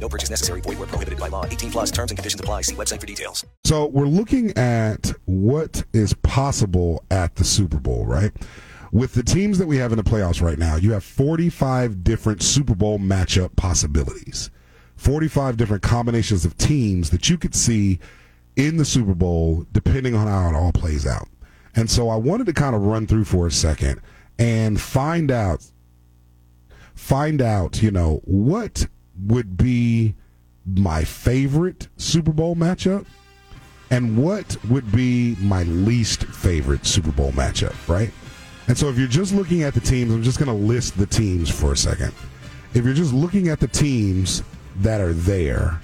No purchase necessary. Void where prohibited by law. 18 plus terms and conditions apply. See website for details. So we're looking at what is possible at the Super Bowl, right? With the teams that we have in the playoffs right now, you have 45 different Super Bowl matchup possibilities. 45 different combinations of teams that you could see in the Super Bowl depending on how it all plays out. And so I wanted to kind of run through for a second and find out find out, you know, what would be my favorite Super Bowl matchup and what would be my least favorite Super Bowl matchup, right? And so if you're just looking at the teams, I'm just going to list the teams for a second. If you're just looking at the teams that are there,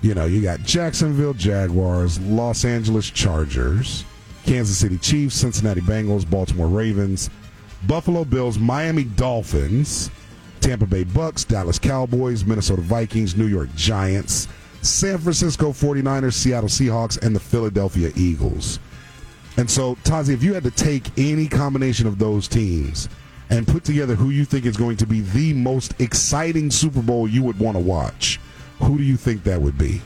you know, you got Jacksonville Jaguars, Los Angeles Chargers, Kansas City Chiefs, Cincinnati Bengals, Baltimore Ravens, Buffalo Bills, Miami Dolphins, Tampa Bay Bucks, Dallas Cowboys, Minnesota Vikings, New York Giants, San Francisco 49ers, Seattle Seahawks, and the Philadelphia Eagles. And so, Tazi, if you had to take any combination of those teams and put together who you think is going to be the most exciting Super Bowl you would want to watch, who do you think that would be?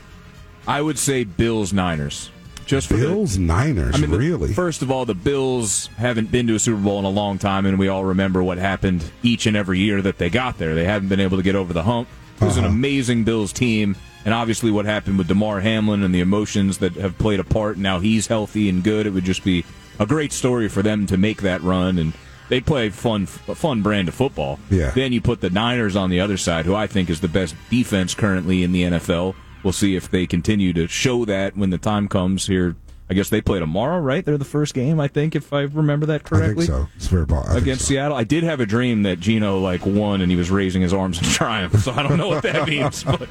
I would say Bills Niners. Just for Bills the, Niners, I mean, really? The, first of all, the Bills haven't been to a Super Bowl in a long time, and we all remember what happened each and every year that they got there. They haven't been able to get over the hump. It was uh-huh. an amazing Bills team, and obviously what happened with Damar Hamlin and the emotions that have played a part. Now he's healthy and good. It would just be a great story for them to make that run and they play fun, fun brand of football. Yeah. Then you put the Niners on the other side, who I think is the best defense currently in the NFL. We'll see if they continue to show that when the time comes here. I guess they play tomorrow, right? They're the first game, I think, if I remember that correctly. I think so. It's very I against so. Seattle. I did have a dream that Geno like won and he was raising his arms in triumph. So I don't know what that means, but,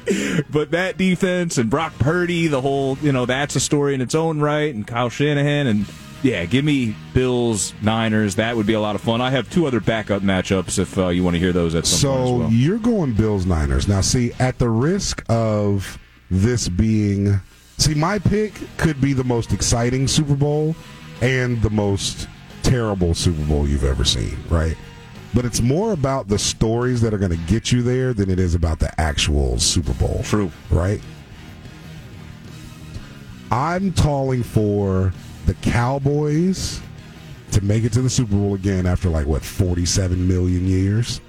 but that defense and Brock Purdy, the whole you know that's a story in its own right, and Kyle Shanahan and yeah, give me Bills, Niners. That would be a lot of fun. I have two other backup matchups if uh, you want to hear those at some so point. So well. you're going Bills, Niners. Now, see, at the risk of this being, see, my pick could be the most exciting Super Bowl and the most terrible Super Bowl you've ever seen, right? But it's more about the stories that are going to get you there than it is about the actual Super Bowl. True. Right? I'm calling for the Cowboys to make it to the Super Bowl again after like what 47 million years.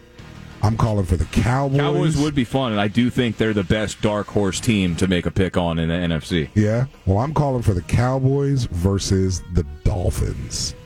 I'm calling for the Cowboys. Cowboys would be fun, and I do think they're the best dark horse team to make a pick on in the NFC. Yeah. Well, I'm calling for the Cowboys versus the Dolphins.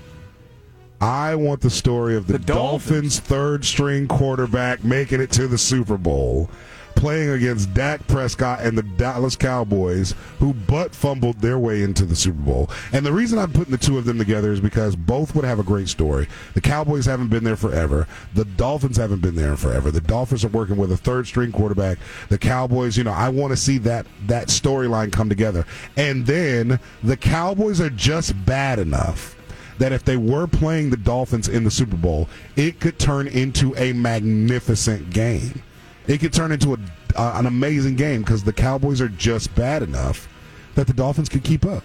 I want the story of the, the Dolphins. Dolphins third string quarterback making it to the Super Bowl playing against Dak Prescott and the Dallas Cowboys, who butt fumbled their way into the Super Bowl. And the reason I'm putting the two of them together is because both would have a great story. The Cowboys haven't been there forever. The Dolphins haven't been there forever. The Dolphins are working with a third string quarterback. The Cowboys, you know, I want to see that that storyline come together. And then the Cowboys are just bad enough that if they were playing the Dolphins in the Super Bowl, it could turn into a magnificent game it could turn into a, uh, an amazing game because the Cowboys are just bad enough that the Dolphins can keep up.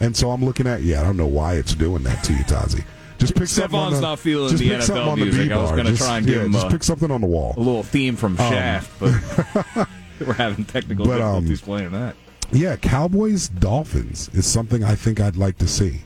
And so I'm looking at, yeah, I don't know why it's doing that to you, Tazi. Just pick something on the, not feeling just the pick NFL on music. The I was going to try and give him just a, pick something on the wall. A little theme from um, Shaft, but we're having technical but, um, difficulties um, playing that. Yeah, Cowboys Dolphins is something I think I'd like to see.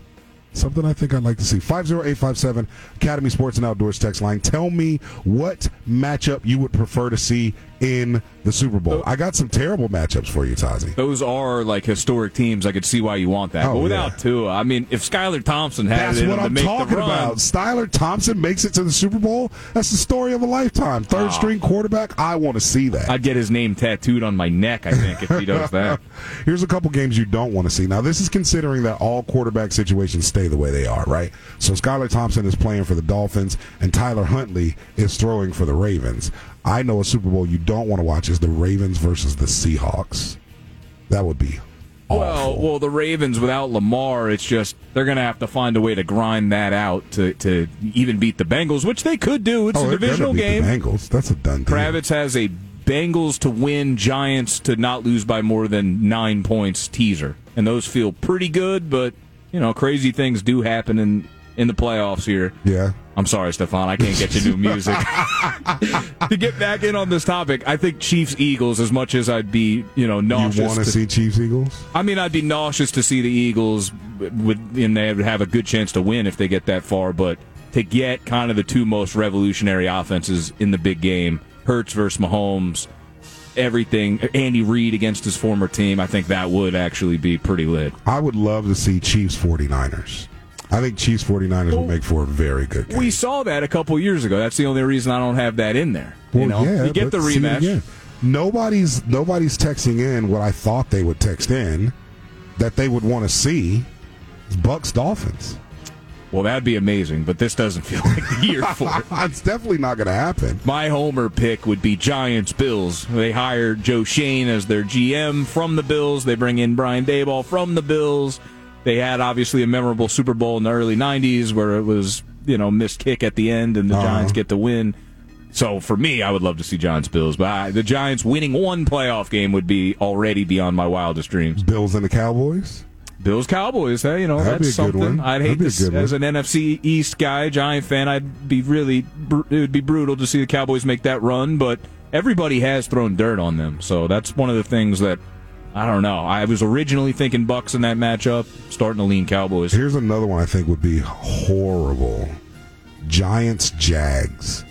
Something I think I'd like to see. 50857 Academy Sports and Outdoors text line. Tell me what matchup you would prefer to see in the Super Bowl. Oh. I got some terrible matchups for you, Tazi. Those are like historic teams. I could see why you want that. Oh, but without yeah. Tua, I mean, if Skylar Thompson had that's it what I'm talking run, about. Skylar Thompson makes it to the Super Bowl. That's the story of a lifetime. Third oh. string quarterback. I want to see that. I'd get his name tattooed on my neck. I think if he does that. Here's a couple games you don't want to see. Now, this is considering that all quarterback situations stay the way they are, right? So Skylar Thompson is playing for the Dolphins, and Tyler Huntley is throwing for the Ravens. I know a Super Bowl you don't want to watch is the Ravens versus the Seahawks. That would be Well, awful. well, the Ravens without Lamar, it's just they're going to have to find a way to grind that out to, to even beat the Bengals, which they could do. It's oh, a divisional game. The Bengals. That's a done deal. Kravitz has a Bengals to win, Giants to not lose by more than nine points teaser, and those feel pretty good. But you know, crazy things do happen in in the playoffs here. Yeah. I'm sorry, Stefan. I can't get you new music. to get back in on this topic, I think Chiefs Eagles. As much as I'd be, you know, nauseous. You want to see Chiefs Eagles? I mean, I'd be nauseous to see the Eagles, with, and they would have a good chance to win if they get that far. But to get kind of the two most revolutionary offenses in the big game, Hurts versus Mahomes, everything, Andy Reid against his former team, I think that would actually be pretty lit. I would love to see Chiefs 49ers. I think Chiefs 49ers will make for a very good game. We saw that a couple years ago. That's the only reason I don't have that in there. Well, you know, yeah, you get the rematch. Nobody's nobody's texting in what I thought they would text in that they would want to see. Bucks Dolphins. Well, that'd be amazing, but this doesn't feel like the year for it. it's definitely not going to happen. My homer pick would be Giants Bills. They hired Joe Schoen as their GM from the Bills. They bring in Brian Daboll from the Bills. They had obviously a memorable Super Bowl in the early '90s where it was you know missed kick at the end and the Uh-huh. Giants get the win. So for me, I would love to see Giants Bills, but I, the Giants winning one playoff game would be already beyond my wildest dreams. Bills and the Cowboys. Bills Cowboys, hey, you know That'd that's be a good something. I'd hate this as an NFC East guy, Giant fan. I'd be really br- it would be brutal to see the Cowboys make that run, but everybody has thrown dirt on them, so that's one of the things that I don't know. I was originally thinking Bucks in that matchup, starting to lean Cowboys. Here's another one I think would be horrible. Giants Jags.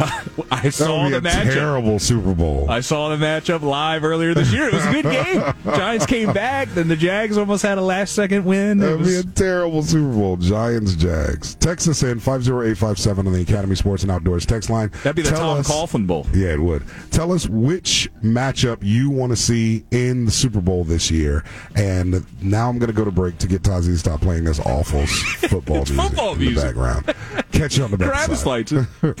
I That saw the matchup. terrible Super Bowl. I saw the matchup live earlier this year. It was a good game. Giants came back, then the Jags almost had a last second win. It That would be a terrible Super Bowl. Giants Jags. Texas in 50857 on the Academy Sports and Outdoors text line. That'd be the Tell Tom us- Coughlin Bowl. Yeah, it would. Tell us which matchup you want to see in the Super Bowl this year. And now I'm going to go to break to get Tazi to stop playing this awful football music football in music. the background. Catch you on the back Travis side. likes it.